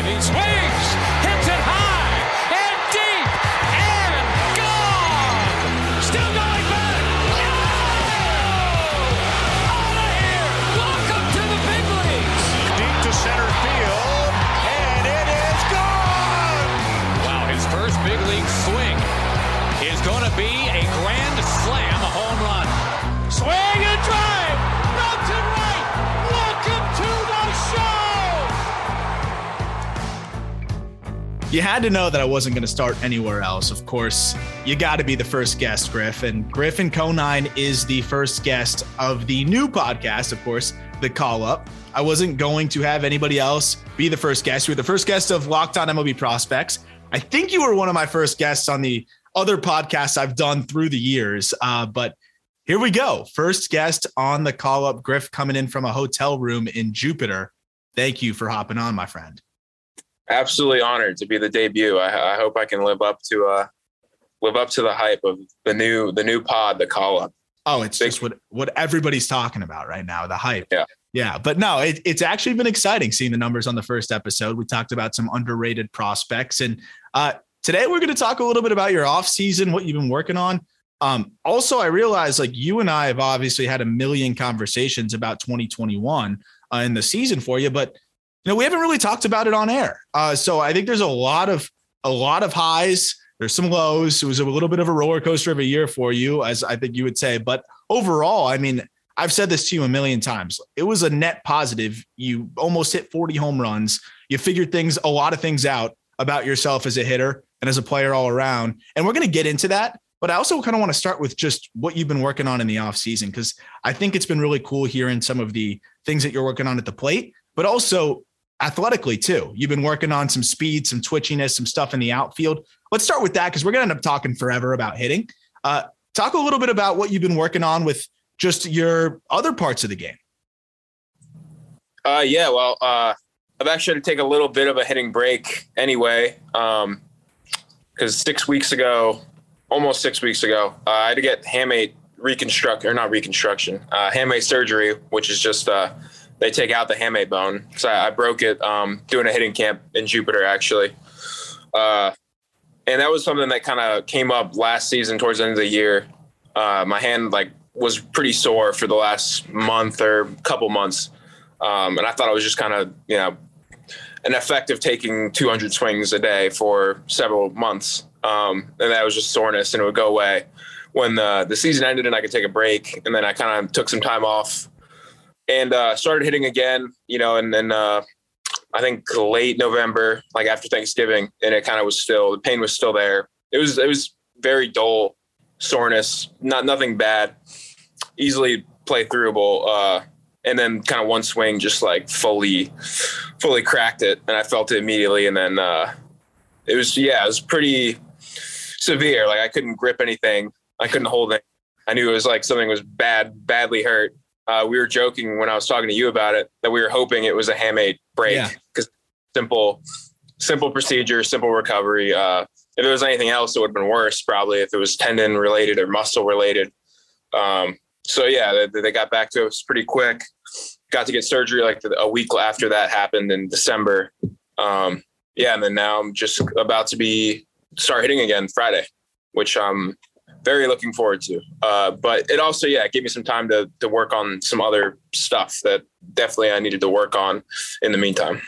And he swings, You had to know that I wasn't going to start anywhere else. Of course, you got to be the first guest, Griff. And Griffin Conine is the first guest of the new podcast, of course, The Call Up. I wasn't going to have anybody else be the first guest. You were the first guest of Locked On MLB Prospects. I think you were one of my first guests on the other podcasts I've done through the years. Uh, but here we go. First guest on The Call Up, Griff coming in from a hotel room in Jupiter. Thank you for hopping on, my friend. Absolutely honored to be the debut. I, I hope I can live up to uh live up to the hype of the new the new pod, the call up. Oh, it's Big- just what what everybody's talking about right now, the hype. Yeah. Yeah. But no, it, it's actually been exciting seeing the numbers on the first episode. We talked about some underrated prospects. And uh, today we're going to talk a little bit about your off season, what you've been working on. Um, also, I realized like you and I have obviously had a million conversations about 2021 uh, in the season for you, but you know, we haven't really talked about it on air. Uh, so I think there's a lot of a lot of highs. There's some lows. It was a little bit of a roller coaster of a year for you, as I think you would say. But overall, I mean, I've said this to you a million times. It was a net positive. You almost hit 40 home runs. You figured things, a lot of things out about yourself as a hitter and as a player all around. And we're going to get into that. But I also kind of want to start with just what you've been working on in the offseason, because I think it's been really cool hearing some of the things that you're working on at the plate, but also athletically too. You've been working on some speed, some twitchiness, some stuff in the outfield. Let's start with that because we're going to end up talking forever about hitting. Uh, talk a little bit about what you've been working on with just your other parts of the game. Uh yeah, well uh I've actually had to take a little bit of a hitting break anyway. Um because six weeks ago, almost six weeks ago, uh, I had to get hamate reconstruct or not reconstruction, uh hamate surgery, which is just uh they take out the hamate bone. So I, I broke it um doing a hitting camp in Jupiter actually. Uh and that was something that kind of came up last season towards the end of the year. Uh, my hand like was pretty sore for the last month or couple months, um, and I thought I was just kind of you know an effect of taking 200 swings a day for several months, um, and that was just soreness, and it would go away when the the season ended and I could take a break, and then I kind of took some time off and uh, started hitting again, you know, and then uh, I think late November, like after Thanksgiving, and it kind of was still the pain was still there. It was it was very dull soreness, not nothing bad, easily play throughable. Uh, and then kind of one swing, just like fully, fully cracked it, and I felt it immediately. And then uh, it was yeah, it was pretty severe. Like I couldn't grip anything, I couldn't hold it. I knew it was like something was bad, badly hurt. Uh, we were joking when I was talking to you about it that we were hoping it was a hamate break Yeah. because simple, simple procedure, simple recovery. Uh, if there was anything else, it would have been worse probably if it was tendon related or muscle related. Um, so yeah, they, they got back to us pretty quick. Got to get surgery like a week after that happened in December. Um, yeah, and then now I'm just about to be start hitting again Friday, which I'm very looking forward to. Uh, but it also, yeah, it gave me some time to to work on some other stuff that definitely I needed to work on in the meantime.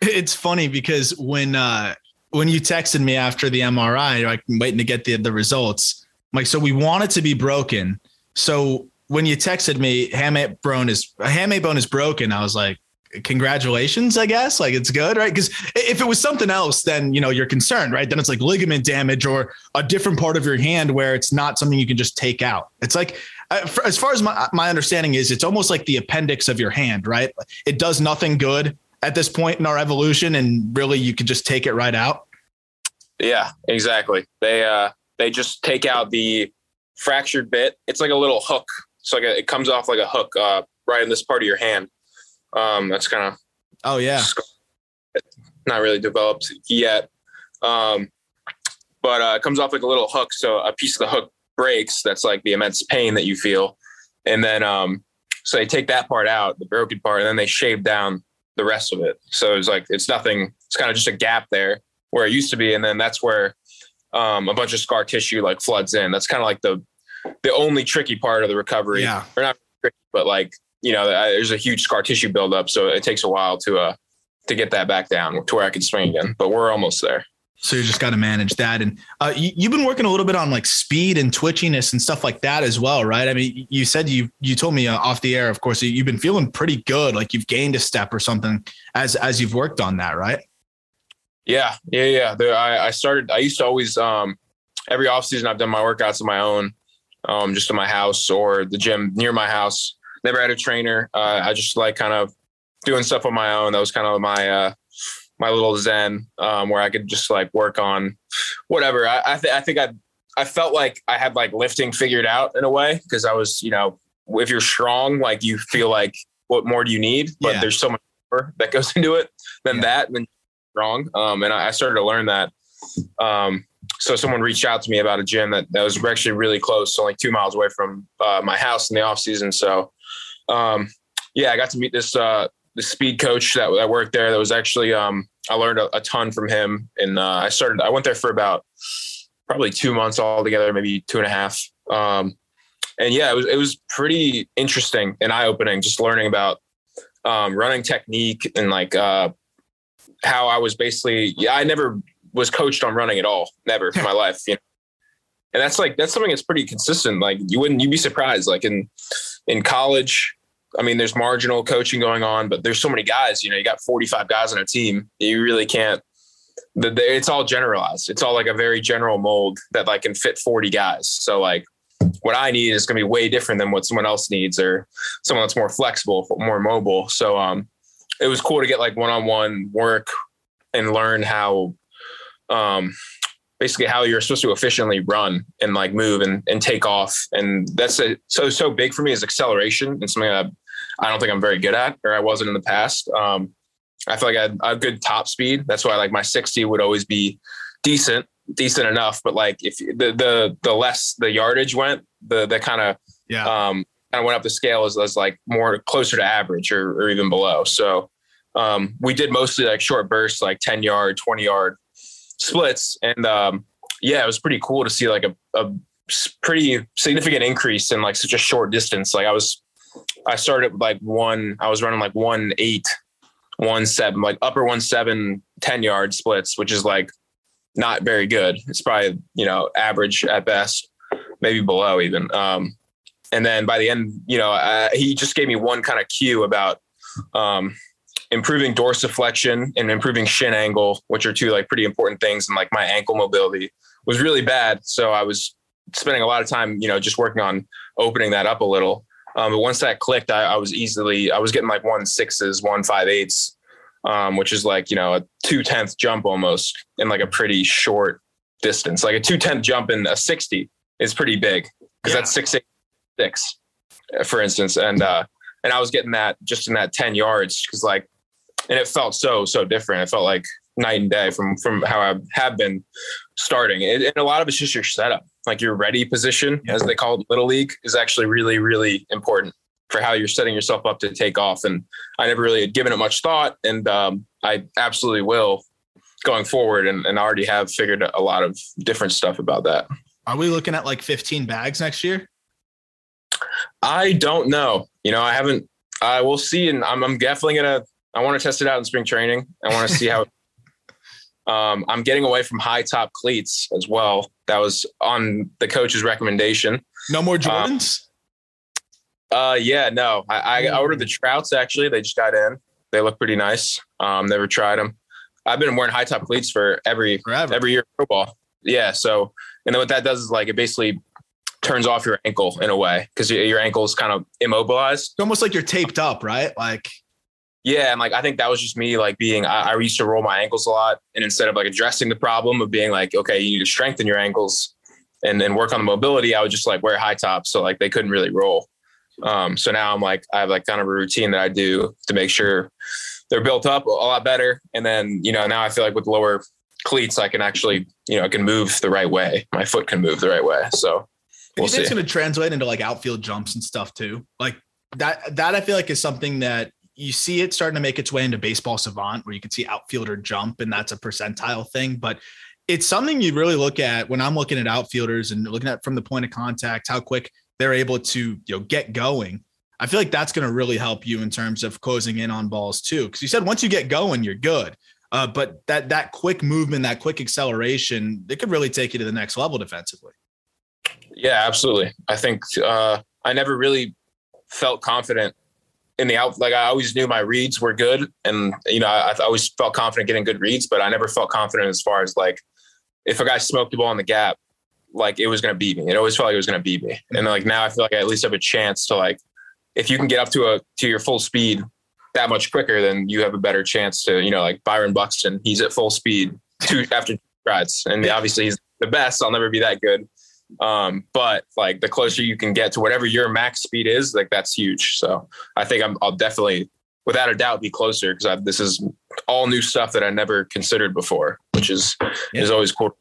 It's funny because when uh when you texted me after the MRI, like I'm waiting to get the the results. I'm like, so we want it to be broken. So when you texted me, hamate bone is hamate bone is broken. I was like, congratulations, I guess. Like it's good, right? Because if it was something else, then you know you're concerned, right? Then it's like ligament damage or a different part of your hand where it's not something you can just take out. It's like as far as my, my understanding is, it's almost like the appendix of your hand, right? It does nothing good at this point in our evolution, and really you could just take it right out. Yeah, exactly. They uh they just take out the fractured bit. It's like a little hook. It's like a, it comes off like a hook uh, right in this part of your hand. Um, that's kind of oh yeah, not really developed yet. Um, but uh, it comes off like a little hook. So a piece of the hook breaks. That's like the immense pain that you feel. And then, um, so they take that part out, the broken part, and then they shave down the rest of it. So it's like, it's nothing. It's kind of just a gap there where it used to be. And then that's where um, a bunch of scar tissue like floods in. That's kind of like the, the only tricky part of the recovery. Yeah. Or not tricky, but like, you know, there's a huge scar tissue buildup. So it takes a while to, uh, to get that back down to where I can swing again, but we're almost there. So you just got to manage that. And uh, you, have been working a little bit on like speed and twitchiness and stuff like that as well, right? I mean, you said you you told me uh, off the air, of course, you've been feeling pretty good, like you've gained a step or something as as you've worked on that, right? Yeah, yeah, yeah. The, I, I started. I used to always um, every off season I've done my workouts on my own, um, just in my house or the gym near my house. Never had a trainer. Uh, I just like kind of doing stuff on my own. That was kind of my uh, my little zen um, where I could just like work on whatever. I I, th- I think I I felt like I had like lifting figured out in a way because I was you know if you're strong like you feel like what more do you need but yeah. there's so much more that goes into it than yeah. that than strong um, and I, I, started to learn that um, so someone reached out to me about a gym that, that was actually really close only two miles away from uh, my house in the off season so um, yeah I got to meet this uh, the speed coach that, that worked there that was actually um, I learned a, a, ton from him. And uh, I started I went there for about probably two months altogether maybe two and a half. Um, and yeah it was it was pretty interesting and eye opening just learning about um, running technique and like uh, how I was basically yeah I never was coached on running at all never in my life you know? And that's like that's something that's pretty consistent like you wouldn't you'd be surprised like in in college I mean, there's marginal coaching going on, but there's so many guys. You know, you got 45 guys on a team. You really can't. The, the, it's all generalized. It's all like a very general mold that like can fit 40 guys. So like, what I need is going to be way different than what someone else needs, or someone that's more flexible, more mobile. So um, it was cool to get like one-on-one work and learn how um basically how you're supposed to efficiently run and like move and, and take off. And that's a, so, so big for me is acceleration and something that I don't think I'm very good at, or I wasn't in the past. Um, I feel like I had a good top speed. That's why like my 60 would always be decent, decent enough. But like if the, the, the less the yardage went, the, the kind of, yeah. um, kind of went up the scale as, as like more closer to average or, or even below. So, um, we did mostly like short bursts, like 10 yard, 20 yard splits. And, um, yeah, it was pretty cool to see like a, a pretty significant increase in like such a short distance. Like I was I started like one, I was running like one eight, one seven, like upper one seven, 10 yard splits, which is like not very good. It's probably, you know, average at best, maybe below even. Um, and then by the end, you know, uh, he just gave me one kind of cue about um, improving dorsiflexion and improving shin angle, which are two like pretty important things. And like my ankle mobility was really bad. So I was spending a lot of time, you know, just working on opening that up a little. Um, but once that clicked, I, I, was easily, I was getting like one sixes, one five eights, um, which is like, you know, a two tenth jump almost in like a pretty short distance. Like a two tenth jump in a 60 is pretty big because yeah. that's six, eight, six, for instance. And, uh, and I was getting that just in that 10 yards because like, and it felt so, so different. It felt like night and day from, from how I have been starting. It, and a lot of it's just your setup like your ready position, as they call it, little league, is actually really, really important for how you're setting yourself up to take off. And I never really had given it much thought, and um, I absolutely will going forward. And, and I already have figured a lot of different stuff about that. Are we looking at like 15 bags next year? I don't know. You know, I haven't. I will see, and I'm, I'm definitely gonna. I want to test it out in spring training. I want to see how Um, I'm getting away from high top cleats as well. That was on the coach's recommendation. No more Jordans. Um, uh, yeah, no. I, I, ordered the Trouts actually. They just got in. They look pretty nice. Um, never tried them. I've been wearing high top cleats for every Forever. every year pro ball. Yeah. So, and then what that does is like it basically turns off your ankle in a way because your ankle is kind of immobilized. It's almost like you're taped up, right? Like yeah, and like I think that was just me like being I, I used to roll my ankles a lot, and instead of like addressing the problem of being like, okay, you need to strengthen your ankles and then work on the mobility, I would just like wear high tops so like they couldn't really roll. Um, so now I'm like I have like kind of a routine that I do to make sure they're built up a lot better, and then you know now I feel like with lower cleats I can actually you know I can move the right way. My foot can move the right way. So we'll you think it's going to translate into like outfield jumps and stuff too? Like that that I feel like is something that you see it starting to make its way into baseball savant where you can see outfielder jump and that's a percentile thing but it's something you really look at when i'm looking at outfielders and looking at from the point of contact how quick they're able to you know get going. I feel like that's going to really help you in terms of closing in on balls too because you said once you get going you're good. Uh, but that that quick movement that quick acceleration it could really take you to the next level defensively. Yeah absolutely. I think uh, i never really felt confident in the out, like I always knew my reads were good, and you know I, I, always felt confident getting good reads, but I never felt confident as far as like if a guy smoked the ball in the gap, like it was going to beat me. It always felt like it was going to beat me, and like now I feel like I at least have a chance to like if you can get up to a to your full speed that much quicker, then you have a better chance to you know like Byron Buxton, he's at full speed two after two rides, and obviously he's the best. I'll never be that good. Um, but like the closer you can get to whatever your max speed is, like that's huge. So I think I'm, I'll definitely, without a doubt, be closer because this is all new stuff that I never considered before, which is yeah. is always cool.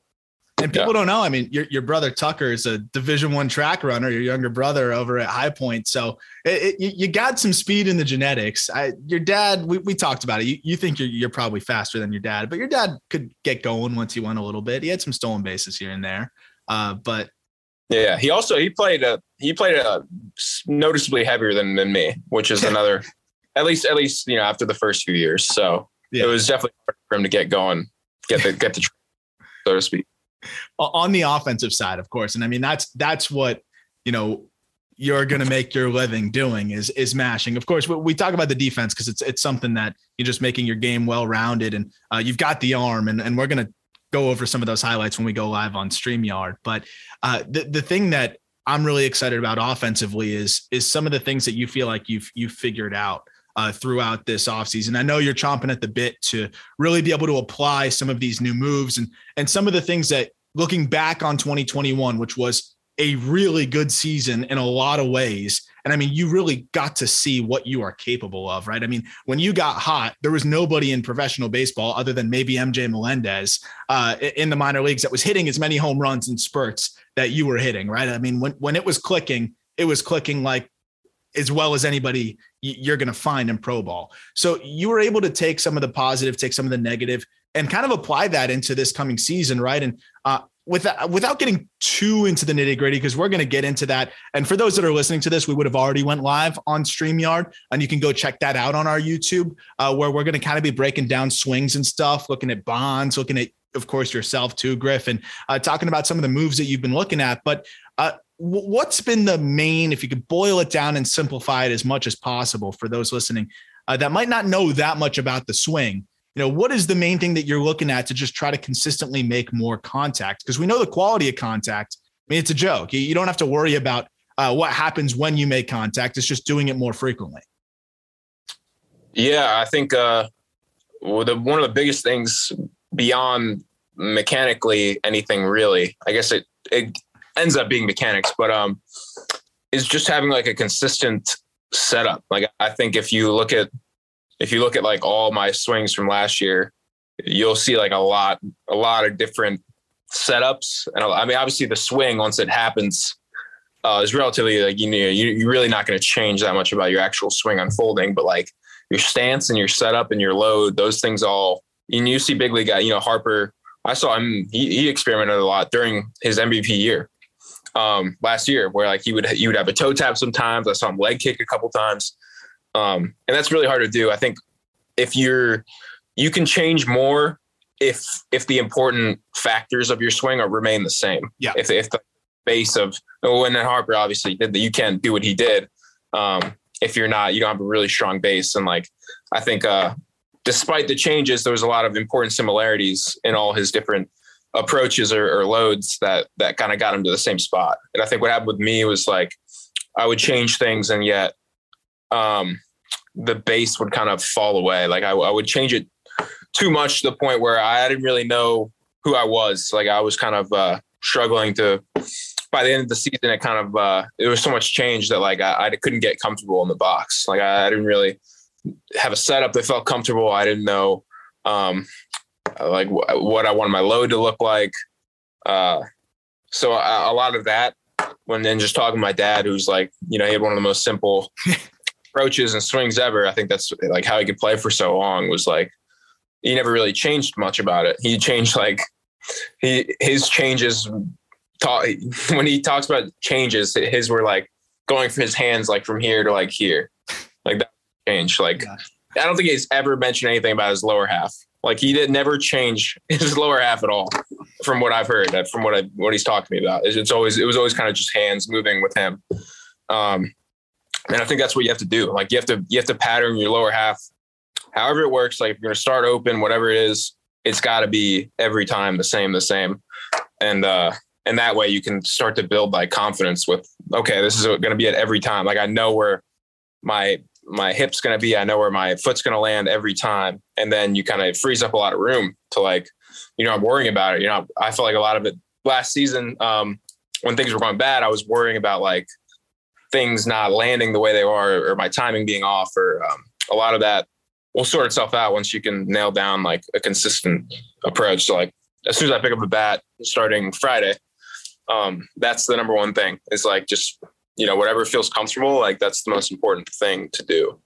And people yeah. don't know. I mean, your, your brother Tucker is a Division One track runner. Your younger brother over at High Point, so it, it, you got some speed in the genetics. I, your dad, we, we talked about it. You, you think you're, you're probably faster than your dad, but your dad could get going once he went a little bit. He had some stolen bases here and there, uh, but yeah, he also he played a he played a noticeably heavier than than me, which is another at least at least you know after the first few years. So yeah. it was definitely hard for him to get going, get the get the so to speak. On the offensive side, of course, and I mean that's that's what you know you're going to make your living doing is is mashing. Of course, we talk about the defense because it's it's something that you're just making your game well rounded, and uh, you've got the arm, and and we're going to go over some of those highlights when we go live on StreamYard. But uh, the the thing that I'm really excited about offensively is is some of the things that you feel like you've you've figured out uh, throughout this offseason. I know you're chomping at the bit to really be able to apply some of these new moves and and some of the things that looking back on 2021, which was a really good season in a lot of ways. And I mean, you really got to see what you are capable of, right? I mean, when you got hot, there was nobody in professional baseball other than maybe MJ Melendez uh, in the minor leagues that was hitting as many home runs and spurts that you were hitting, right? I mean, when when it was clicking, it was clicking like as well as anybody you're going to find in pro ball. So you were able to take some of the positive, take some of the negative, and kind of apply that into this coming season, right? And without without getting too into the nitty gritty, because we're going to get into that. And for those that are listening to this, we would have already went live on Streamyard, and you can go check that out on our YouTube, uh, where we're going to kind of be breaking down swings and stuff, looking at bonds, looking at, of course, yourself too, Griff, and uh, talking about some of the moves that you've been looking at. But uh, what's been the main, if you could boil it down and simplify it as much as possible for those listening uh, that might not know that much about the swing? You know what is the main thing that you're looking at to just try to consistently make more contact? Because we know the quality of contact i mean it's a joke. You, don't have to worry about uh, what happens when you make contact. It's just doing it more frequently. Yeah i think uh, well, the, one of the biggest things beyond mechanically anything really i guess it, it ends up being mechanics but um is just having like a consistent setup. Like i think if you look at if you look at like all my swings from last year, you'll see like a lot, a lot of different setups. And I mean, obviously the swing once it happens uh, is relatively like you know you, you're really not going to change that much about your actual swing unfolding, but like your stance and your setup and your load, those things all. And you see big league guy, you know Harper. I saw him. He, he experimented a lot during his MVP year um, last year, where like he would he would have a toe tap sometimes. I saw him leg kick a couple times. Um, and that's really hard to do. I think if you're, you can change more if if the important factors of your swing are remain the same. Yeah. If if the base of oh, and then Harper obviously did that, you can't do what he did. Um, if you're not, you don't have a really strong base. And like I think, uh, despite the changes, there was a lot of important similarities in all his different approaches or, or loads that that kind of got him to the same spot. And I think what happened with me was like I would change things, and yet um, the base would kind of fall away. Like I, I would change it too much to the point where I didn't really know who I was. Like I was kind of uh, struggling to. By the end of the season, it kind of uh, there was so much change that like I, I couldn't get comfortable in the box. Like I, I, didn't really have a setup that felt comfortable. I didn't know um, like what I wanted my load to look like. Uh, so a, a lot of that when then just talking to my dad, who's like, you know, he had one of the most simple approaches and swings ever. I think that's like how he could play for so long was like, he never really changed much about it. He changed like he, his changes talk when he talks about changes, his were like going from his hands, like from here to like here, like that change. Like. I don't think he's ever mentioned anything about his lower half. Like he did never change his lower half at all, from what I've heard. From what I what he's talked to me about, it's, always it was always kind of just hands moving with him. Um, and I think that's what you have to do. Like you have to you have to pattern your lower half, however it works. Like if you're gonna start open, whatever it is, it's got to be every time the same, the same, and uh, and that way you can start to build like confidence with okay, this is to be at every time. Like I know where my my hip's to be. I know where my foot's to land every time. And then you kind of frees up a lot of room to like, you know, I'm worrying about it. You know, I felt like a lot of it last season, um, when things were going bad, I was worrying about like things not landing the way they are or my timing being off or um, a lot of that will sort itself out once you can nail down like a consistent approach. So like as soon as I pick up a bat starting Friday, um, that's the number one thing is like just you know, whatever feels comfortable, like that's the most important thing to do.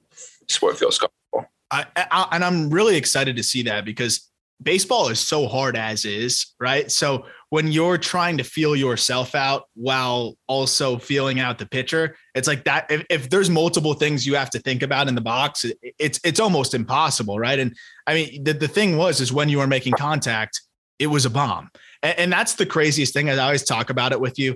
Is what feels comfortable. I, I, and I'm really excited to see that because baseball is so hard as is, right? So when you're trying to feel yourself out while also feeling out the pitcher, it's like that. If, if there's multiple things you have to think about in the box, it, it's it's almost impossible, right? And I mean, the, the thing was is when you were making contact, it was a bomb, and, and that's the craziest thing. I always talk about it with you.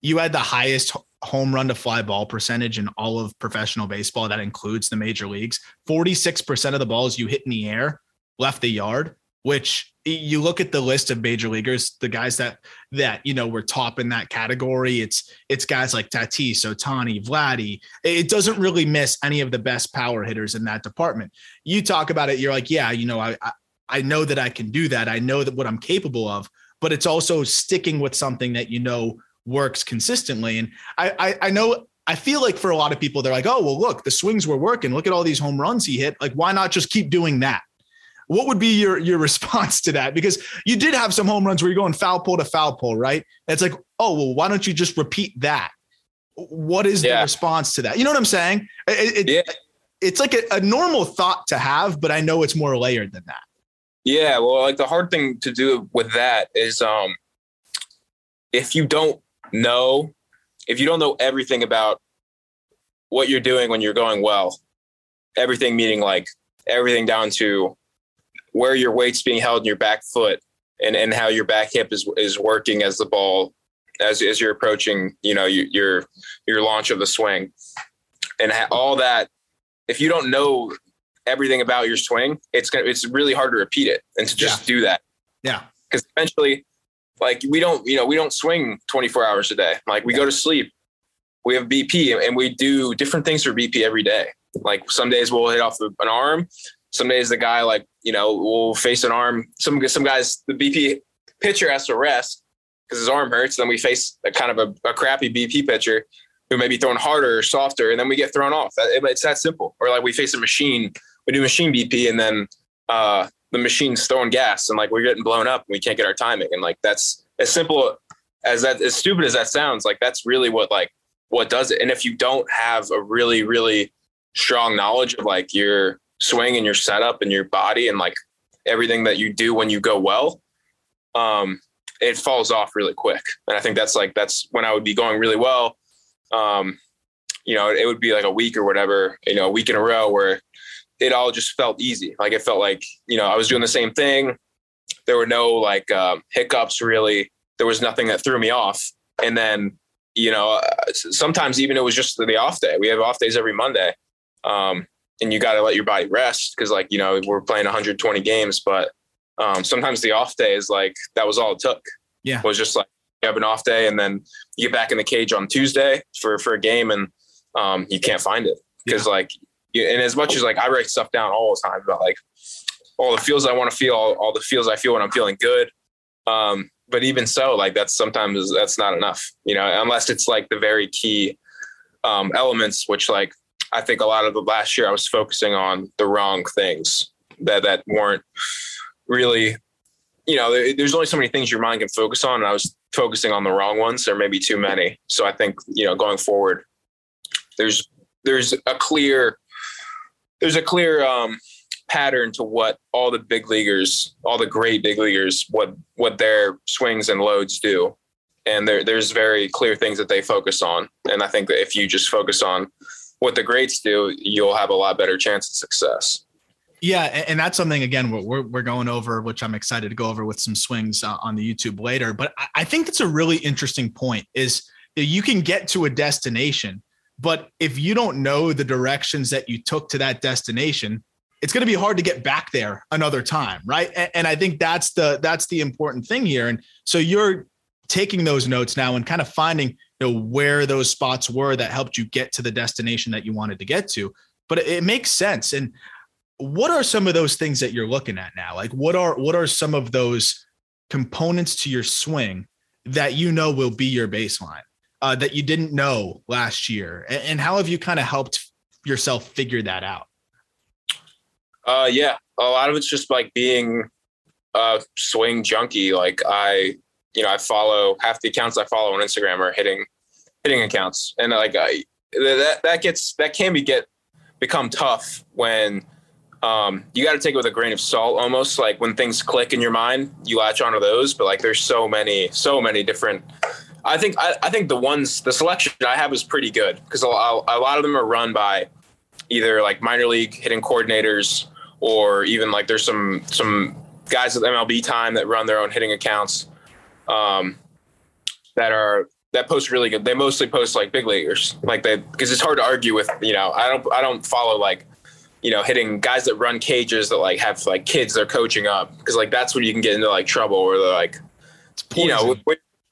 You had the highest home run to fly ball percentage in all of professional baseball. That includes the major leagues. 46% of the balls you hit in the air left the yard, which you look at the list of major leaguers, the guys that that you know were top in that category. It's it's guys like Tatis, Ohtani, Vladdy. It doesn't really miss any of the best power hitters in that department. You talk about it, you're like, yeah, you know, I I, I know that I can do that. I know that what I'm capable of, but it's also sticking with something that you know works consistently. And I, I, I know I feel like for a lot of people, they're like, oh, well, look, the swings were working. Look at all these home runs he hit. Like, why not just keep doing that? What would be your your response to that? Because you did have some home runs where you're going foul pole to foul pole, right? It's like, oh, well, why don't you just repeat that? What is yeah. the response to that? You know what I'm saying? It, it, yeah. It's like a, a normal thought to have, but I know it's more layered than that. Yeah, well, like the hard thing to do with that is um if you don't know if you don't know everything about what you're doing when you're going well, everything meaning like everything down to where your weight's being held in your back foot and, and how your back hip is, is working as the ball, as, as you're approaching, you know, your, your launch of the swing and all that. If you don't know everything about your swing, it's going to, it's really hard to repeat it and to just yeah. do that. Yeah. Cause eventually like we don't, you know, we don't swing 24 hours a day. Like we go to sleep. We have BP and we do different things for BP every day. Like some days we'll hit off an arm. Some days the guy like, you know, will face an arm. Some some guys the BP pitcher has to rest because his arm hurts. Then we face a kind of a, a crappy BP pitcher who may be throwing harder or softer, and then we get thrown off. It's that simple. Or like we face a machine, we do machine BP, and then uh, the machine's throwing gas and like we're getting blown up and we can't get our timing. And like that's as simple as that, as stupid as that sounds, like that's really what like what does it. And if you don't have a really, really strong knowledge of like your swing and your setup and your body and like everything that you do when you go well, um, it falls off really quick. And I think that's like that's when I would be going really well. Um, you know, it would be like a week or whatever, you know, a week in a row where it all just felt easy. Like it felt like, you know, I was doing the same thing. There were no like um, hiccups really. There was nothing that threw me off. And then, you know, uh, sometimes even it was just the off day. We have off days every Monday. Um, and you got to let your body rest because like, you know, we're playing 120 games, but um, sometimes the off day is like, that was all it took. Yeah. It was just like, you have an off day and then you get back in the cage on Tuesday for, for a game and um, you can't find it because yeah. like and as much as like I write stuff down all the time about like all the feels I want to feel, all, all the feels I feel when I'm feeling good. Um, but even so, like that's sometimes that's not enough, you know, unless it's like the very key um, elements, which like I think a lot of the last year I was focusing on the wrong things that that weren't really, you know, there's only so many things your mind can focus on, and I was focusing on the wrong ones, or maybe too many. So I think you know, going forward, there's there's a clear there's a clear um, pattern to what all the big leaguers, all the great big leaguers, what what their swings and loads do, and there there's very clear things that they focus on. And I think that if you just focus on what the greats do, you'll have a lot better chance of success. Yeah, and that's something again we're we're going over, which I'm excited to go over with some swings uh, on the YouTube later. But I think that's a really interesting point. Is that you can get to a destination, but if you don't know the directions that you took to that destination, it's going to be hard to get back there another time, right? And I think that's the that's the important thing here. And so you're taking those notes now and kind of finding know where those spots were that helped you get to the destination that you wanted to get to. But it makes sense. And what are some of those things that you're looking at now? Like what are what are some of those components to your swing that you know will be your baseline? uh, that you didn't know last year, and, and how have you kind of helped yourself figure that out? Uh, yeah, a lot of it's just like being a swing junkie. Like I, you know, I follow half the accounts I follow on Instagram are hitting hitting accounts, and like I that that gets that can be get become tough when um, you got to take it with a grain of salt almost. Like when things click in your mind you latch onto those. But like there's so many so many different I think I, I think the ones the selection I have is pretty good. Because a, a lot of them are run by either like minor league hitting coordinators or even like there's some some guys at MLB time that run their own hitting accounts um, that are that post really good. They mostly post like big leaguers, like they because it's hard to argue with. You know, I don't I don't follow like you know hitting guys that run cages that like have like kids they're coaching up because like that's when you can get into like trouble where they're like you know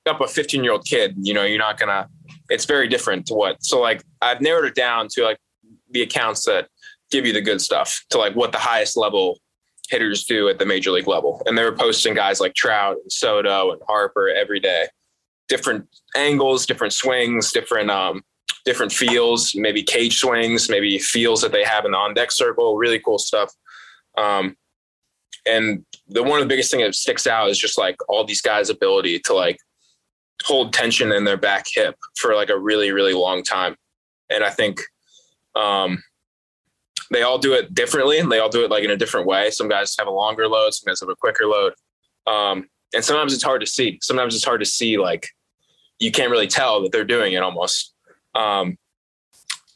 up a 15 year old kid, you know, you're not gonna. It's very different to what. So like I've narrowed it down to like the accounts that give you the good stuff to like what the highest level hitters do at the major league level, and they were posting guys like Trout and Soto and Harper every day, different angles, different swings, different um different feels, maybe cage swings, maybe feels that they have in the on deck circle, really cool stuff. Um, and the one of the biggest thing that sticks out is just like all these guys' ability to like hold tension in their back hip for like a really really long time. And i think um, they all do it differently. And they all do it like in a different way. Some guys have a longer load some guys have a quicker load. Um, and sometimes it's hard to see. Sometimes it's hard to see like you can't really tell that they're doing it almost um,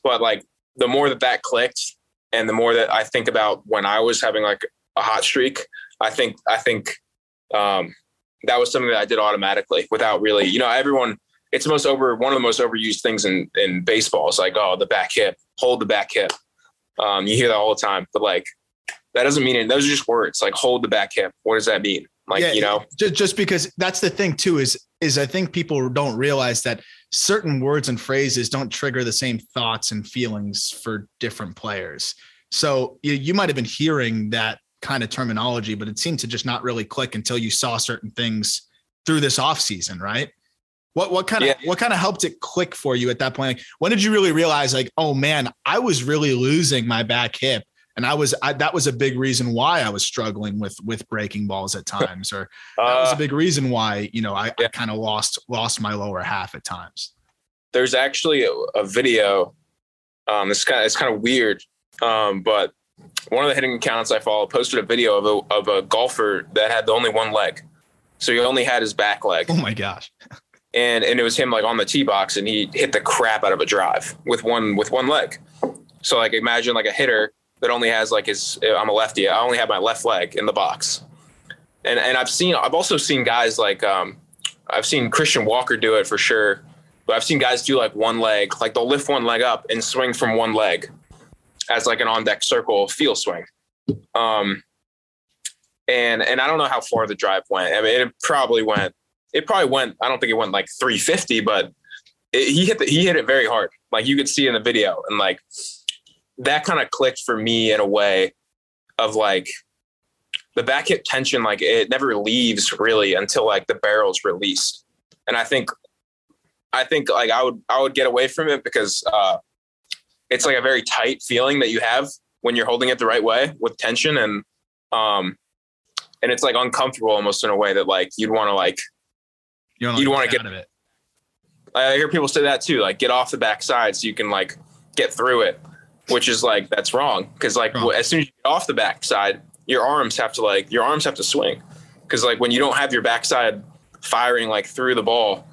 but like the more that that clicked and the more that i think about when i was having like a hot streak i think i think um, that was something that I did automatically without really, you know, everyone, it's the most over, one of the most overused things in, in baseball. It's like, oh, the back hip, hold the back hip. Um, you hear that all the time, but like, that doesn't mean it. Those are just words like hold the back hip. What does that mean? Like, yeah, you know, just, just because that's the thing too, is, is I think people don't realize that certain words and phrases don't trigger the same thoughts and feelings for different players. So you, you might have been hearing that kind of terminology, but it seemed to just not really click until you saw certain things through this off season, right? What what kind of yeah. what kind of helped it click for you at that point? Like, when did you really realize, like, oh man, I was really losing my back hip, and I was I, that was a big reason why I was struggling with with breaking balls at times, or that was a uh, big reason why you know I, yeah. I kind of lost lost my lower half at times. There's actually a, a video. Um, it's kind of it's kind of weird, um, but one of the hitting accounts I follow posted a video of a, of a golfer that had the only one leg. So he only had his back leg. Oh my gosh. And and it was him like on the tee box and he hit the crap out of a drive with one with one leg. So like imagine like a hitter that only has like his I'm a lefty. I only have my left leg in the box. And and I've seen I've also seen guys like um I've seen Christian Walker do it for sure. But I've seen guys do like one leg, like they'll lift one leg up and swing from one leg as like an on deck circle feel swing. Um, and and I don't know how far the drive went. I mean, it probably went. It probably went. I don't think it went like 350, but it, he hit the, he hit it very hard. Like you could see in the video, and like that kind of clicked for me in a way of like the back hip tension, like it never leaves really until like the barrel's released. And I think, I think like I would, I would get away from it because uh, it's like a very tight feeling that you have when you're holding it the right way with tension and, um, and it's like uncomfortable almost in a way that like you'd want to like, you would want to get out of it. I hear people say that too, like get off the backside so you can like get through it, which is like that's wrong because like wrong. as soon as you get off the backside, your arms have to like your arms have to swing because like when you don't have your backside firing like through the ball,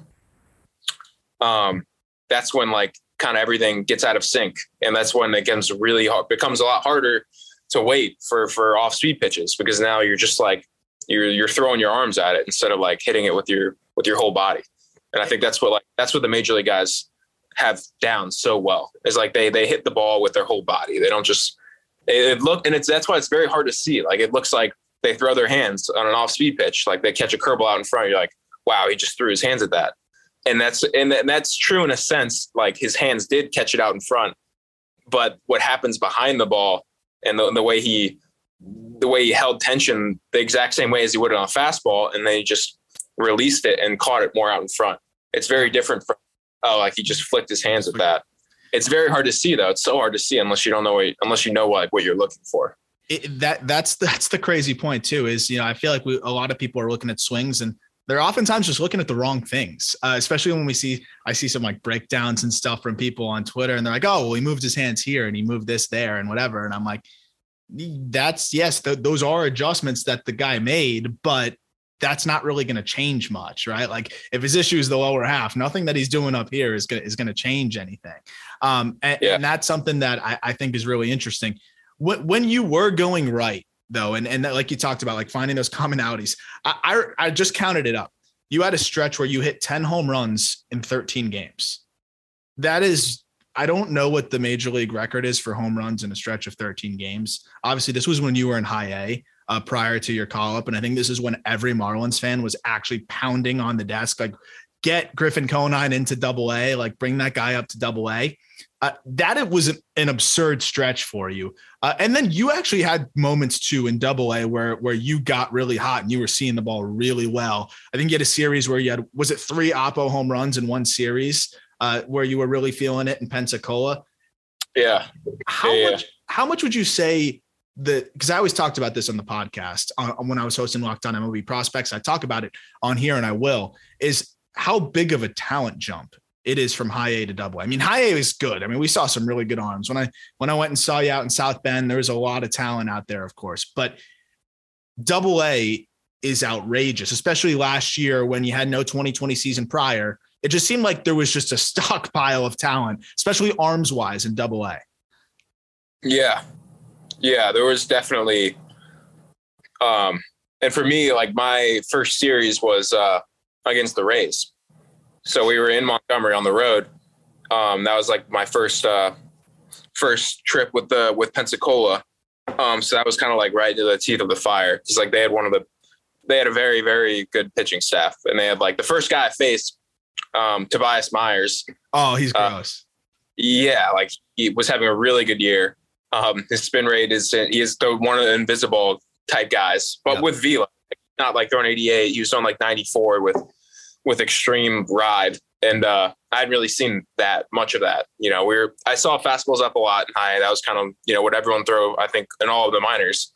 um, that's when like kind of everything gets out of sync, and that's when it becomes really hard. Becomes a lot harder to wait for for off speed pitches because now you're just like you're you're throwing your arms at it instead of like hitting it with your with your whole body. And I think that's what like that's what the major league guys have down so well. It's like they they hit the ball with their whole body. They don't just it, look and it's that's why it's very hard to see. Like it looks like they throw their hands on an off speed pitch. Like they catch a curveball out in front. You're like, wow, he just threw his hands at that. And that's and that's true in a sense. Like his hands did catch it out in front, but what happens behind the ball and the, the way he the way he held tension the exact same way as he would on a fastball, and then he just released it and caught it more out in front. It's very different from oh, like he just flicked his hands at that. It's very hard to see though. It's so hard to see unless you don't know what, unless you know like what you're looking for. It, that that's that's the crazy point too. Is you know I feel like we, a lot of people are looking at swings and they're oftentimes just looking at the wrong things. Uh, especially when we see I see some like breakdowns and stuff from people on Twitter and they're like, oh well, he moved his hands here and he moved this there and whatever. And I'm like, that's yes, th- those are adjustments that the guy made, but that's not really going to change much, right? Like if his issue is the lower half, nothing that he's doing up here is going is going to change anything. Um, and, yeah. and, that's something that I, I, think is really interesting. When, when you were going right though, and and that, like you talked about, like finding those commonalities, I, I I just counted it up. You had a stretch where you hit ten home runs in thirteen games. That is I don't know what the major league record is for home runs in a stretch of 13 games. Obviously, this was when you were in high A uh, prior to your call up. And I think this is when every Marlins fan was actually pounding on the desk, like, get Griffin Conine into double A, like, bring that guy up to double A. Uh, that it was an, absurd stretch for you. Uh, and then you actually had moments too in double A where, where you got really hot and you were seeing the ball really well. I think you had a series where you had, was it three Oppo home runs in one series uh, where you were really feeling it in Pensacola? Yeah. How yeah, much, how much would you say the because I always talked about this on the podcast uh, when I was hosting Locked On MLB Prospects. I talk about it on here, and I will is how big of a talent jump it is from high A to double A. I mean, high A is good. I mean, we saw some really good arms when I when I went and saw you out in South Bend. There was a lot of talent out there, of course, but double A is outrageous, especially last year when you had no 2020 season prior. It just seemed like there was just a stockpile of talent, especially arms wise in double A. Yeah, yeah, there was definitely. Um, and for me, like my first series was uh, against the Rays. So we were in Montgomery on the road. Um, that was like my first uh, first trip with the with Pensacola. Um, so that was kind of like right to the teeth of the fire. Because like they had one of the they had a very very good pitching staff, and they had like the first guy I faced, um, Tobias Myers. Oh, he's uh, gross. Uh, yeah, like he was having a really good year. Um, his spin rate is he is the one of the invisible type guys, but yep. with velo, not like throwing 88. He was on like 94 with with extreme ride, and uh, I hadn't really seen that much of that. You know, we are I saw fastballs up a lot and high. That was kind of you know what everyone throw. I think in all of the minors.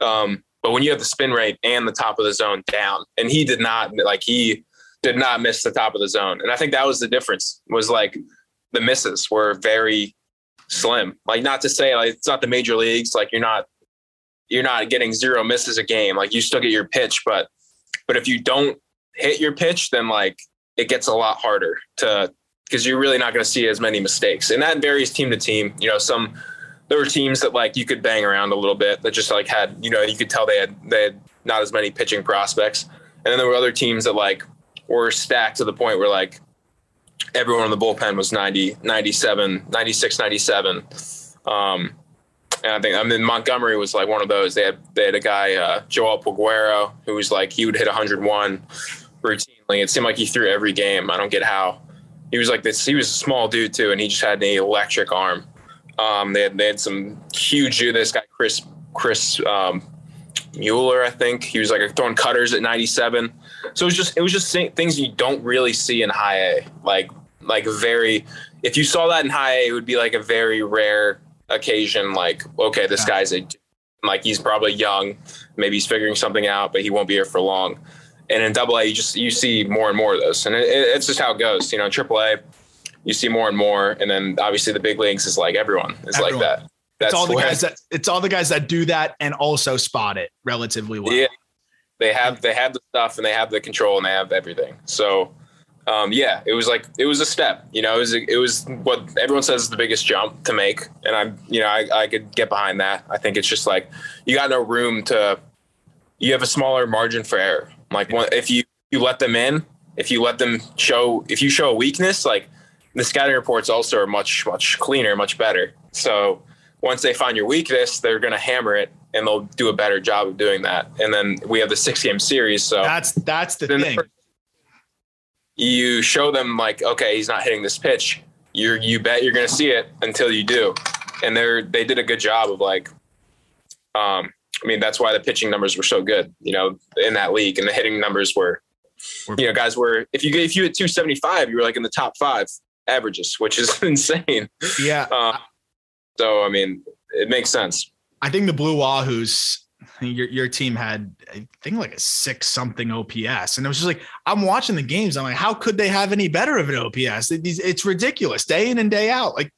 Um, but when you have the spin rate and the top of the zone down, and he did not like he did not miss the top of the zone, and I think that was the difference. Was like the misses were very slim. Like not to say like it's not the major leagues. Like you're not you're not getting zero misses a game. Like you still get your pitch, but but if you don't hit your pitch, then like it gets a lot harder to because you're really not going to see as many mistakes. And that varies team to team. You know, some there were teams that like you could bang around a little bit that just like had you know you could tell they had they had not as many pitching prospects, and then there were other teams that like were stacked to the point where like everyone in the bullpen was 90, 97, 96, 97. Um, and I think I mean Montgomery was like one of those. They had they had a guy uh, Joel Peguero who was like he would hit 101 routinely. It seemed like he threw every game. I don't get how. He was like this. He was a small dude too, and he just had an electric arm. Um, they had they had some huge. This guy Chris Chris um, Muller, I think he was like throwing cutters at 97. So it was just it was just things you don't really see in high A. Like like very. If you saw that in high A, it would be like a very rare occasion. Like okay, this yeah. guy's a like he's probably young, maybe he's figuring something out, but he won't be here for long. And in Double A, you just you see more and more of those, and it, it's just how it goes. You know, Triple A, you see more and more, and then obviously the big leagues is like everyone is everyone. like that. That's it's all the guys that it's all the guys that do that and also spot it relatively well. Yeah, they have they have the stuff and they have the control and they have everything. So, um, yeah, it was like it was a step. You know, it was it was what everyone says is the biggest jump to make, and I'm you know I, I could get behind that. I think it's just like you got no room to. You have a smaller margin for error. Like if you you let them in, if you let them show, if you show a weakness, like the scouting reports also are much much cleaner, much better. So once they find your weakness, they're going to hammer it and they'll do a better job of doing that. And then we have the six game series. So that's that's the thing. You show them like, okay, he's not hitting this pitch. You you bet you're going to see it until you do. And they're they did a good job of like, um, I mean that's why the pitching numbers were so good, you know, in that league, and the hitting numbers were, you know, guys were if you if you hit 275, you were like in the top five averages, which is insane. Yeah. Uh, so I mean, it makes sense. I think the Blue Wahoos, your your team had I think like a six something OPS, and it was just like I'm watching the games. I'm like, how could they have any better of an OPS? It's ridiculous, day in and day out. Like,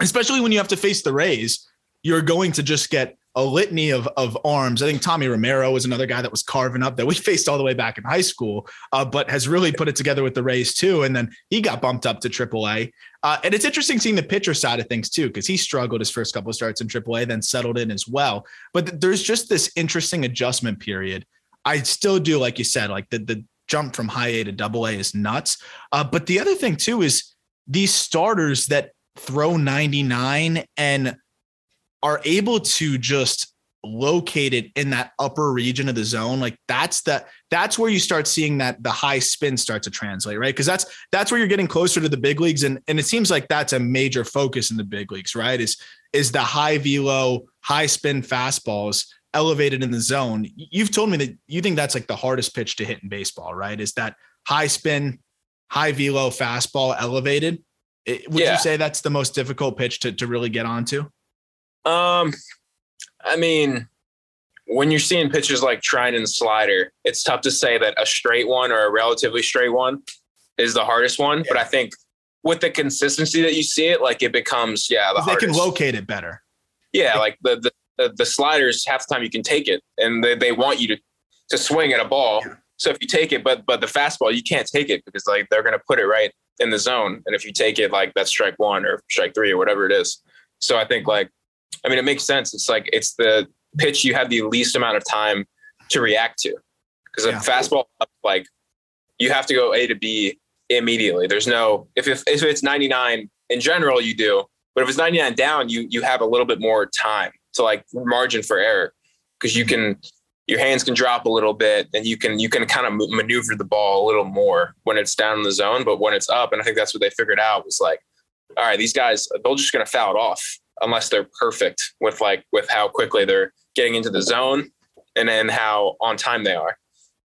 especially when you have to face the Rays, you're going to just get a litany of, of arms. I think Tommy Romero was another guy that was carving up that we faced all the way back in high school, uh, but has really put it together with the Rays too. And then he got bumped up to AAA. Uh, and it's interesting seeing the pitcher side of things too, because he struggled his first couple of starts in AAA, then settled in as well. But th- there's just this interesting adjustment period. I still do, like you said, like the the jump from high A to double A is nuts. Uh, but the other thing too is these starters that throw 99 and are able to just locate it in that upper region of the zone like that's the that's where you start seeing that the high spin start to translate right? Because that's that's where you're getting closer to the big leagues and and it seems like that's a major focus in the big leagues right? Is is the high velo high spin fastballs elevated in the zone? You've told me that you think that's like the hardest pitch to hit in baseball right? Is that high spin high velo fastball elevated? Would yeah. you say that's the most difficult pitch to, to really get onto? Um, I mean, when you're seeing pitches like Treinen slider, it's tough to say that a straight one or a relatively straight one is the hardest one. Yeah. But I think with the consistency that you see it, like it becomes, yeah, the they hardest. can locate it better. Yeah, like the, the the, the sliders half the time you can take it, and they, they want you to to swing at a ball. Yeah. So if you take it, but but the fastball you can't take it because like they're gonna put it right in the zone, and if you take it, like that's strike one or strike three or whatever it is. So I think like I mean, it makes sense. It's like it's the pitch you have the least amount of time to react to because yeah. a fastball, like you have to go A to B immediately. There's no if if, if it's 99 in general, you do, but if it's 99 down, you you have a little bit more time to like margin for error because you can your hands can drop a little bit and you can you can kind of maneuver the ball a little more when it's down in the zone but when it's up and i think that's what they figured out was like all right these guys they're just going to foul it off unless they're perfect with like with how quickly they're getting into the zone and then how on time they are.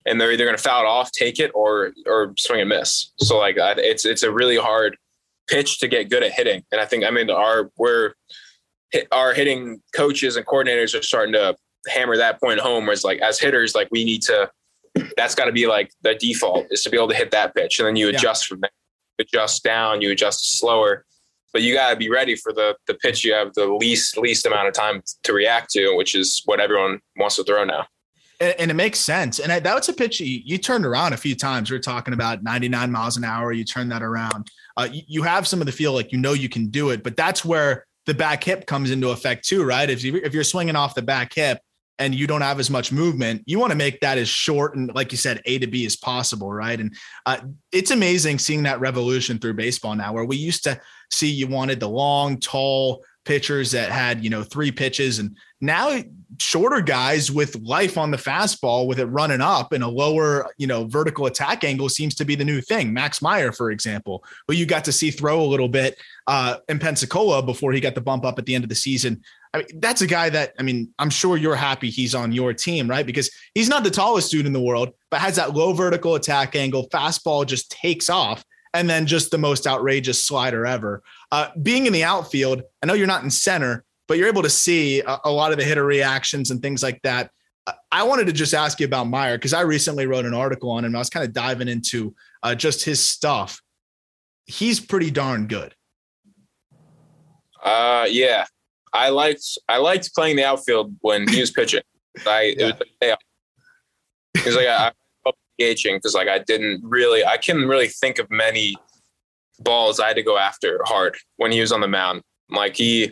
And they're either going to foul it off, take it, or or swing and miss. So like it's it's a really hard pitch to get good at hitting. And I think I mean our we're our hitting coaches and coordinators are starting to hammer that point home. Where it's like as hitters, like we need to. That's got to be like the default is to be able to hit that pitch, and then you adjust yeah. from there. Adjust down, you adjust slower, but you got to be ready for the the pitch you have the least least amount of time to react to, which is what everyone wants to throw now. And, and it makes sense. And I, that was a pitch you, you, turned around a few times. We are talking about 99 miles an hour. You turn that around. Uh, you, you, have some of the feel like you know you can do it, but that's where the back hip comes into effect too, right? If you if you're swinging off the back hip, and you don't have as much movement, you want to make that as short and, like you said, A to B as possible, right? And uh, it's amazing seeing that revolution through baseball now, where we used to see you wanted the long, tall, pitchers that had, you know, three pitches and now shorter guys with life on the fastball with it running up and a lower, you know, vertical attack angle seems to be the new thing. Max Meyer, for example, who you got to see throw a little bit uh, in Pensacola before he got the bump up at the end of the season. I mean, that's a guy that I mean, I'm sure you're happy he's on your team, right? Because he's not the tallest dude in the world, but has that low vertical attack angle. Fastball just takes off, and then just the most outrageous slider ever. Uh, being in the outfield, I know you're not in center, but you're able to see a, a lot of the hitter reactions and things like that. Uh, I wanted to just ask you about Meyer because I recently wrote an article on him. I was kind of diving into uh, just his stuff. He's pretty darn good. Uh, yeah, I liked I liked playing the outfield when he was pitching. I yeah. it was because like I, Because like I didn't really I couldn't really think of many balls I had to go after hard when he was on the mound. Like he,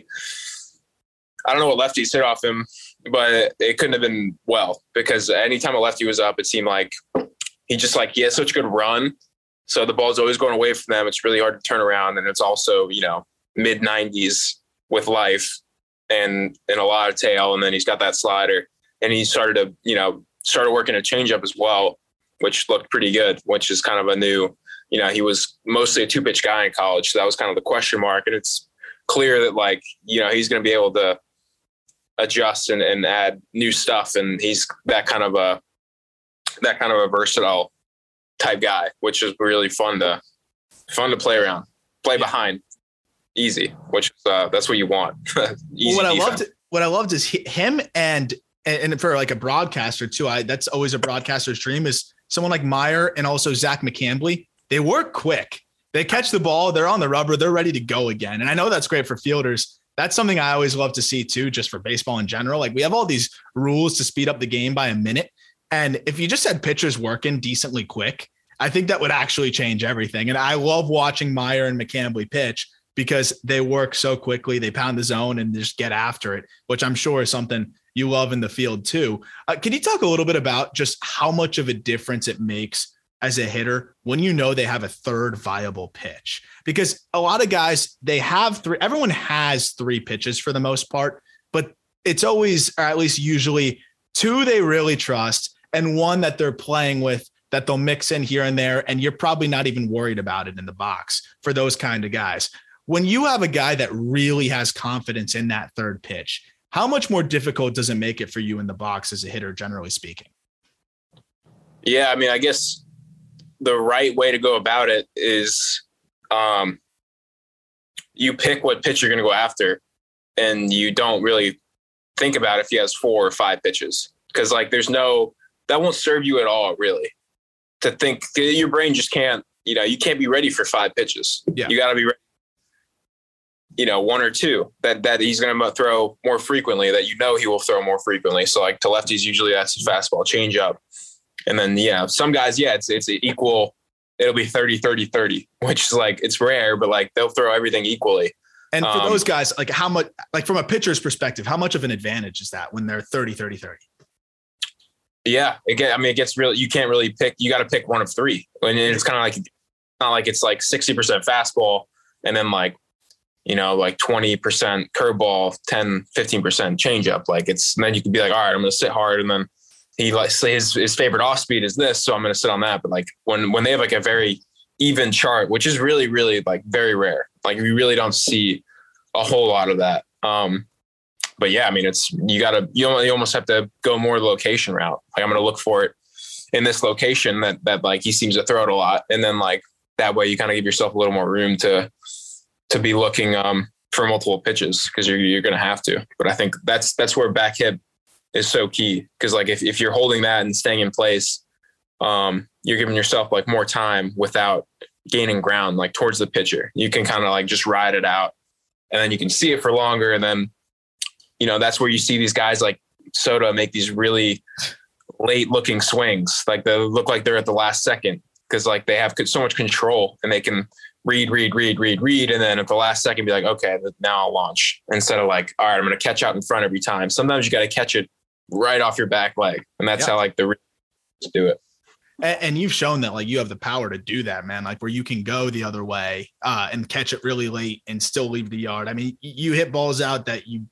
I don't know what lefties hit off him, but it couldn't have been well because anytime a lefty was up, it seemed like he just like he has such a good run. So the ball's always going away from them. It's really hard to turn around, and it's also you know mid 90s with life and and a lot of tail, and then he's got that slider, and he started to you know started working a changeup as well, which looked pretty good, which is kind of a new you know, he was mostly a two pitch guy in college. So that was kind of the question mark. And it's clear that like, you know, he's going to be able to adjust and, and add new stuff. And he's that kind of a, that kind of a versatile type guy, which is really fun to, fun to play around, play behind easy, which is, uh, that's what you want. what I loved, what I loved is him and, and for like a broadcaster too, I, that's always a broadcaster's dream is someone like Meyer and also Zach McCambley they work quick. They catch the ball, they're on the rubber, they're ready to go again. And I know that's great for fielders. That's something I always love to see too, just for baseball in general. Like we have all these rules to speed up the game by a minute. And if you just had pitchers working decently quick, I think that would actually change everything. And I love watching Meyer and McCambley pitch because they work so quickly. They pound the zone and just get after it, which I'm sure is something you love in the field too. Uh, can you talk a little bit about just how much of a difference it makes as a hitter when you know they have a third viable pitch because a lot of guys they have three everyone has three pitches for the most part but it's always or at least usually two they really trust and one that they're playing with that they'll mix in here and there and you're probably not even worried about it in the box for those kind of guys when you have a guy that really has confidence in that third pitch how much more difficult does it make it for you in the box as a hitter generally speaking? Yeah i mean i guess the right way to go about it is um, you pick what pitch you're going to go after and you don't really think about if he has four or five pitches. Because like there's no that won't serve you at all really to think your brain just can't you know you can't be ready for five pitches. Yeah. you got to be ready you know one or two that that he's going to throw more frequently that you know he will throw more frequently so like to lefties usually that's his fastball changeup, and then, yeah, some guys, yeah, it's, it's equal. It'll be 30, 30, 30, which is like, it's rare, but like they'll throw everything equally. And for um, those guys, like how much, like from a pitcher's perspective, how much of an advantage is that when they're 30, 30, 30? Yeah. Again, I mean, it gets really, you can't really pick, you got to pick one of three. And it's kind of like, not like it's like 60% fastball and then like, you know, like 20% curveball, 10, 15% changeup. Like it's, then you can be like, all right, I'm going to sit hard. And then he like his, his favorite off speed is this, so I'm going to sit on that. But like when when they have like a very even chart, which is really really like very rare. Like we really don't see a whole lot of that. Um, but yeah, I mean it's you got to you, you almost have to go more location route. Like I'm going to look for it in this location that that like he seems to throw it a lot, and then like that way you kind of give yourself a little more room to to be looking um for multiple pitches because you're you're going to have to. But I think that's that's where back hip is so key because like if, if you're holding that and staying in place um, you're giving yourself like more time without gaining ground like towards the pitcher you can kind of like just ride it out and then you can see it for longer and then you know that's where you see these guys like Soto make these really late looking swings like they look like they're at the last second because like they have so much control and they can read, read, read, read, read, and then at the last second be like, okay, now I'll launch instead of like, all right, I'm going to catch out in front every time. Sometimes you got to catch it right off your back leg. And that's yep. how like the do it. And, and, you've shown that like you have the power to do that, man. Like where you can go the other way uh, and catch it really late and still leave the yard. I mean, you hit balls out that you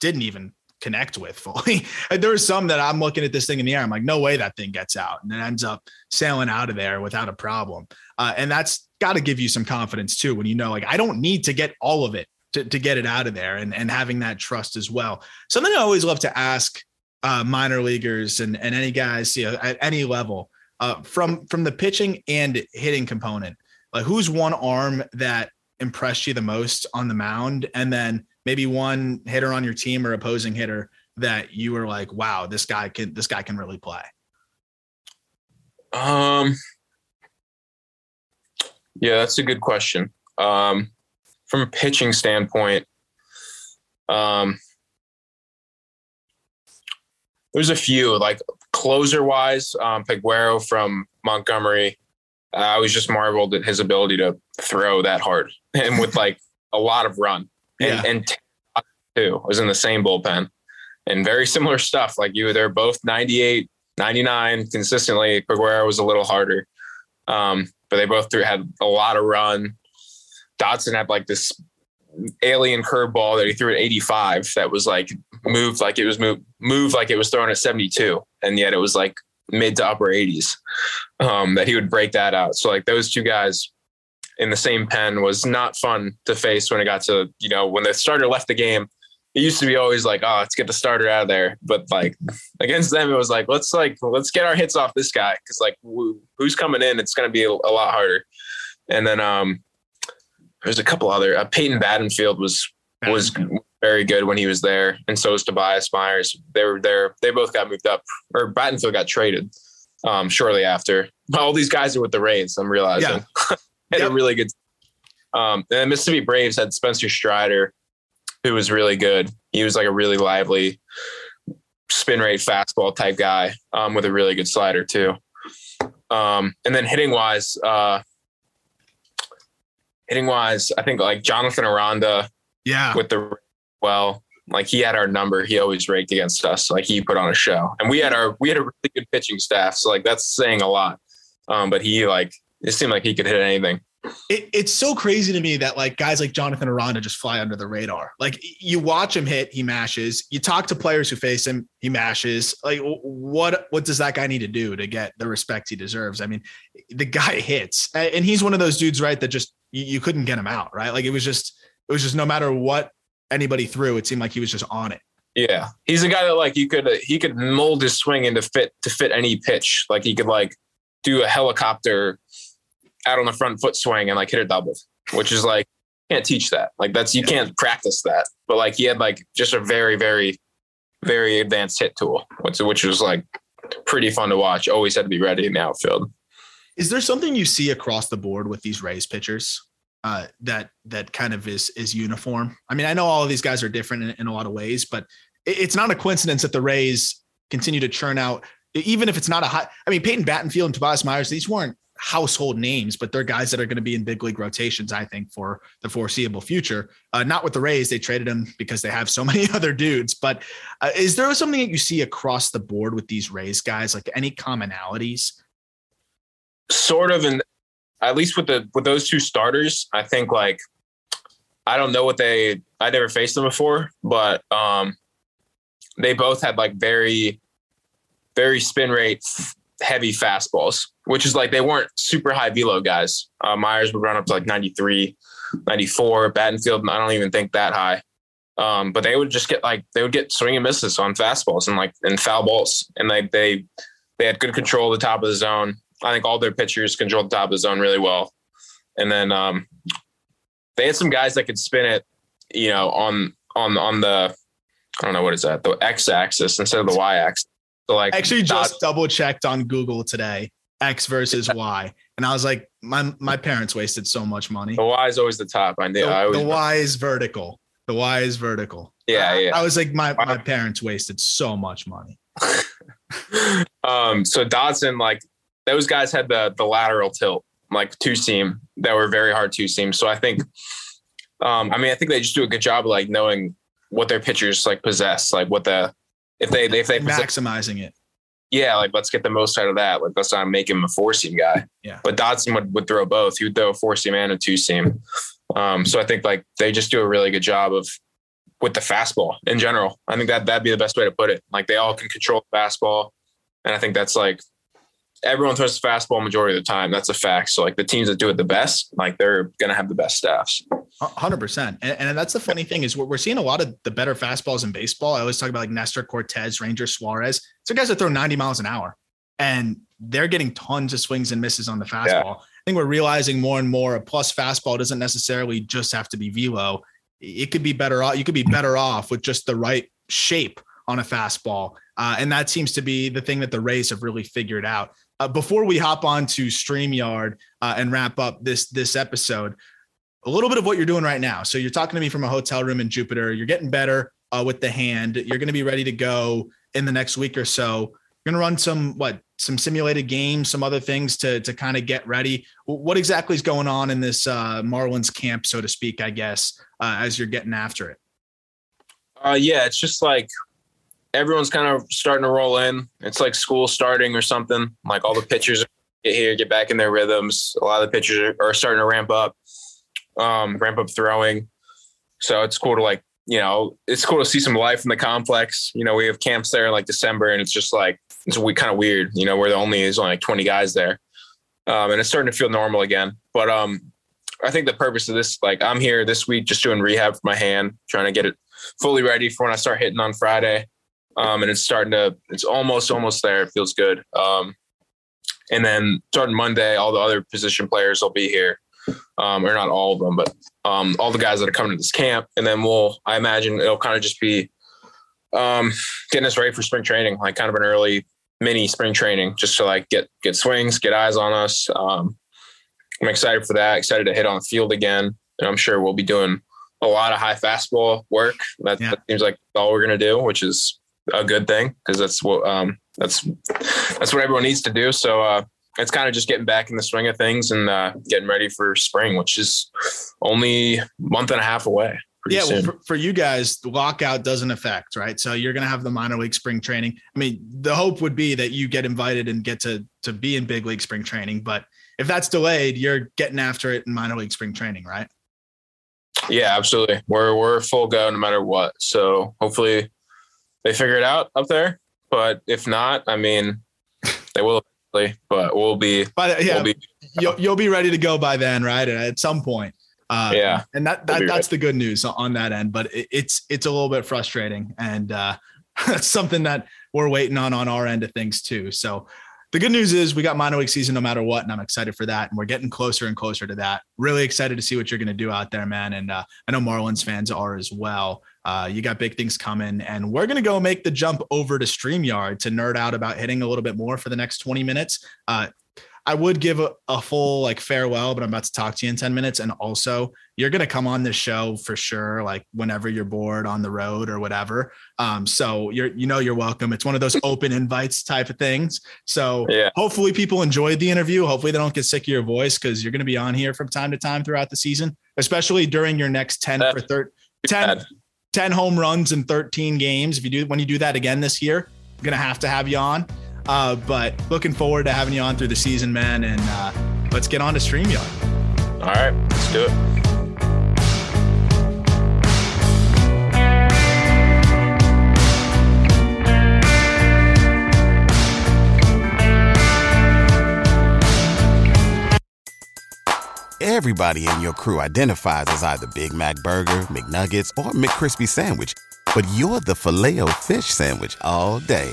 didn't even connect with fully. There's some that I'm looking at this thing in the air. I'm like, no way that thing gets out, and it ends up sailing out of there without a problem. Uh, and that's got to give you some confidence too when you know, like, I don't need to get all of it to, to get it out of there, and and having that trust as well. Something I always love to ask uh, minor leaguers and and any guys you know, at any level uh, from from the pitching and hitting component. Like who's one arm that impressed you the most on the mound, and then maybe one hitter on your team or opposing hitter that you were like, wow, this guy can this guy can really play. Um. Yeah, that's a good question. Um, from a pitching standpoint, um, there's a few like closer wise, um, Peguero from Montgomery. I was just marveled at his ability to throw that hard and with like a lot of run. And, yeah. and too was in the same bullpen and very similar stuff. Like you, they're both 98, 99 consistently. Peguero was a little harder, um, but they both threw, had a lot of run. Dodson had like this alien curveball that he threw at 85 that was like moved like it was moved moved like it was thrown at 72 and yet it was like mid to upper 80s um, that he would break that out so like those two guys in the same pen was not fun to face when it got to you know when the starter left the game it used to be always like oh let's get the starter out of there but like against them it was like let's like let's get our hits off this guy because like who's coming in it's going to be a, a lot harder and then um there's a couple other. Uh, Peyton Battenfield was was very good when he was there, and so was Tobias Myers. They were there. They both got moved up, or Battenfield got traded um, shortly after. All these guys are with the Rays. I'm realizing yeah. had yep. a really good. Um, and Mississippi Braves had Spencer Strider, who was really good. He was like a really lively spin rate fastball type guy um, with a really good slider too. Um, and then hitting wise, uh, hitting wise, I think like Jonathan Aranda, yeah, with the well, like he had our number. He always raked against us. Like he put on a show, and we had our we had a really good pitching staff. So like that's saying a lot. Um, but he like it seemed like he could hit anything. It, it's so crazy to me that like guys like Jonathan Aranda just fly under the radar. Like you watch him hit, he mashes. You talk to players who face him, he mashes. Like what what does that guy need to do to get the respect he deserves? I mean, the guy hits, and he's one of those dudes, right? That just you, you couldn't get him out, right? Like it was just it was just no matter what anybody threw, it seemed like he was just on it. Yeah, he's a guy that like you could uh, he could mold his swing into fit to fit any pitch. Like he could like do a helicopter out on the front foot swing and like hit a double, which is like can't teach that. Like that's you can't practice that. But like he had like just a very very very advanced hit tool, which which was like pretty fun to watch. Always had to be ready in the outfield. Is there something you see across the board with these Rays pitchers uh, that that kind of is is uniform? I mean, I know all of these guys are different in, in a lot of ways, but it, it's not a coincidence that the Rays continue to churn out, even if it's not a high. I mean, Peyton Battenfield and Tobias Myers, these weren't household names, but they're guys that are going to be in big league rotations, I think, for the foreseeable future. Uh, not with the Rays, they traded them because they have so many other dudes. But uh, is there something that you see across the board with these Rays guys, like any commonalities sort of and at least with the with those two starters, I think like I don't know what they I never faced them before, but um they both had like very very spin rate heavy fastballs, which is like they weren't super high velo guys. Uh, Myers would run up to like 93, 94. Battenfield, I don't even think that high. Um, but they would just get like they would get swing and misses on fastballs and like and foul balls, and they they they had good control of the top of the zone. I think all their pitchers controlled the top of the zone really well. And then um, they had some guys that could spin it, you know, on on on the I don't know what is that the x axis instead of the y axis. So like, I actually just double checked on Google today, x versus y, and I was like, my my parents wasted so much money. The y is always the top. I, the, I always the y is vertical. The y is vertical. Yeah, yeah. I was like, my my parents wasted so much money. um, so Dodson, like those guys had the the lateral tilt, like two seam that were very hard two seam. So I think, um, I mean, I think they just do a good job of like knowing what their pitchers like possess, like what the if they if they maximizing it. yeah, like let's get the most out of that. Like let's not make him a four seam guy. Yeah. But Dodson would, would throw both. He would throw a four seam and a two seam. Um, so I think like they just do a really good job of with the fastball in general. I think that that'd be the best way to put it. Like they all can control the fastball. And I think that's like everyone throws the fastball majority of the time. That's a fact. So like the teams that do it the best, like they're gonna have the best staffs. Hundred percent, and, that's the funny thing is we're, we're seeing a lot of the better fastballs in baseball. I always talk about like Nestor Cortes, Ranger Suarez. So guys that throw ninety miles an hour, and they're getting tons of swings and misses on the fastball. Yeah. I think we're realizing more and more a plus fastball doesn't necessarily just have to be velo. It could be better off. You could be better off with just the right shape on a fastball, uh, and that seems to be the thing that the Rays have really figured out. Uh, before we hop on to StreamYard uh, and wrap up this this episode, a little bit of what you're doing right now. So you're talking to me from a hotel room in Jupiter. You're getting better uh, with the hand. You're going to be ready to go in the next week or so. You're going to run some what some simulated games, some other things to to kind of get ready. What exactly is going on in this uh, Marlins camp, so to speak? I guess uh, as you're getting after it. Uh, yeah, it's just like everyone's kind of starting to roll in. It's like school starting or something. Like all the pitchers get here, get back in their rhythms. A lot of the pitchers are, starting to ramp up um, ramp up throwing. So it's cool to like, you know, it's cool to see some life in the complex. You know, we have camps there in like December and it's just like, it's we kind of weird, you know, where the only is only like 20 guys there. Um, and it's starting to feel normal again. But um, I think the purpose of this, like I'm here this week just doing rehab for my hand, trying to get it fully ready for when I start hitting on Friday. Um, and it's starting to, it's almost, almost there. It feels good. Um, and then starting Monday, all the other position players will be here um, or not all of them, but um, all the guys that are coming to this camp. And then we'll, I imagine it'll kind of just be um, getting us ready for spring training, like kind of an early mini spring training, just to like get get swings, get eyes on us. Um, I'm excited for that. Excited to hit on the field again, and I'm sure we'll be doing a lot of high fastball work. That, yeah. that seems like all we're gonna do, which is a good thing because that's what um, that's that's what everyone needs to do. So uh, it's kind of just getting back in the swing of things and uh, getting ready for spring, which is only a month and a half away. Yeah, well, for, for, you guys, the lockout doesn't affect, right? So you're going to have the minor league spring training. I mean, the hope would be that you get invited and get to to be in big league spring training, but if that's delayed, you're getting after it in minor league spring training, right? Yeah, absolutely. We're we're full go no matter what. So hopefully they figure it out up there. But if not, I mean, they will but we'll be. But yeah, we'll be, you'll, you'll be ready to go by then, right? At some point. Uh, yeah, and that, that that's the good news on that end. But it, it's it's a little bit frustrating, and uh, that's something that we're waiting on on our end of things too. So the good news is we got minor league season no matter what, and I'm excited for that. And we're getting closer and closer to that. Really excited to see what you're going to do out there, man. And uh, I know Marlins fans are as well. Uh, you got big things coming, and we're going to go make the jump over to StreamYard to nerd out about hitting a little bit more for the next 20 minutes. Uh, I would give a, a, full like farewell, but I'm about to talk to you in 10 minutes. And also, you're going to come on this show for sure, like whenever you're bored on the road or whatever. Um, so you're, you know, you're welcome. It's one of those open invites type of things. So yeah. hopefully people enjoyed the interview. Hopefully they don't get sick of your voice because you're going to be on here from time to time throughout the season, especially during your next 10 for 13, 10, 10 home runs in 13 games. If you do, when you do that again this year, I'm going to have to have you on. Uh, but looking forward to having you on through the season, man. And uh, let's get on to StreamYard. All right, let's do it. Everybody in your crew identifies as either Big Mac Burger, McNuggets, or McCrispy Sandwich. But you're the Filet-O-Fish Sandwich all day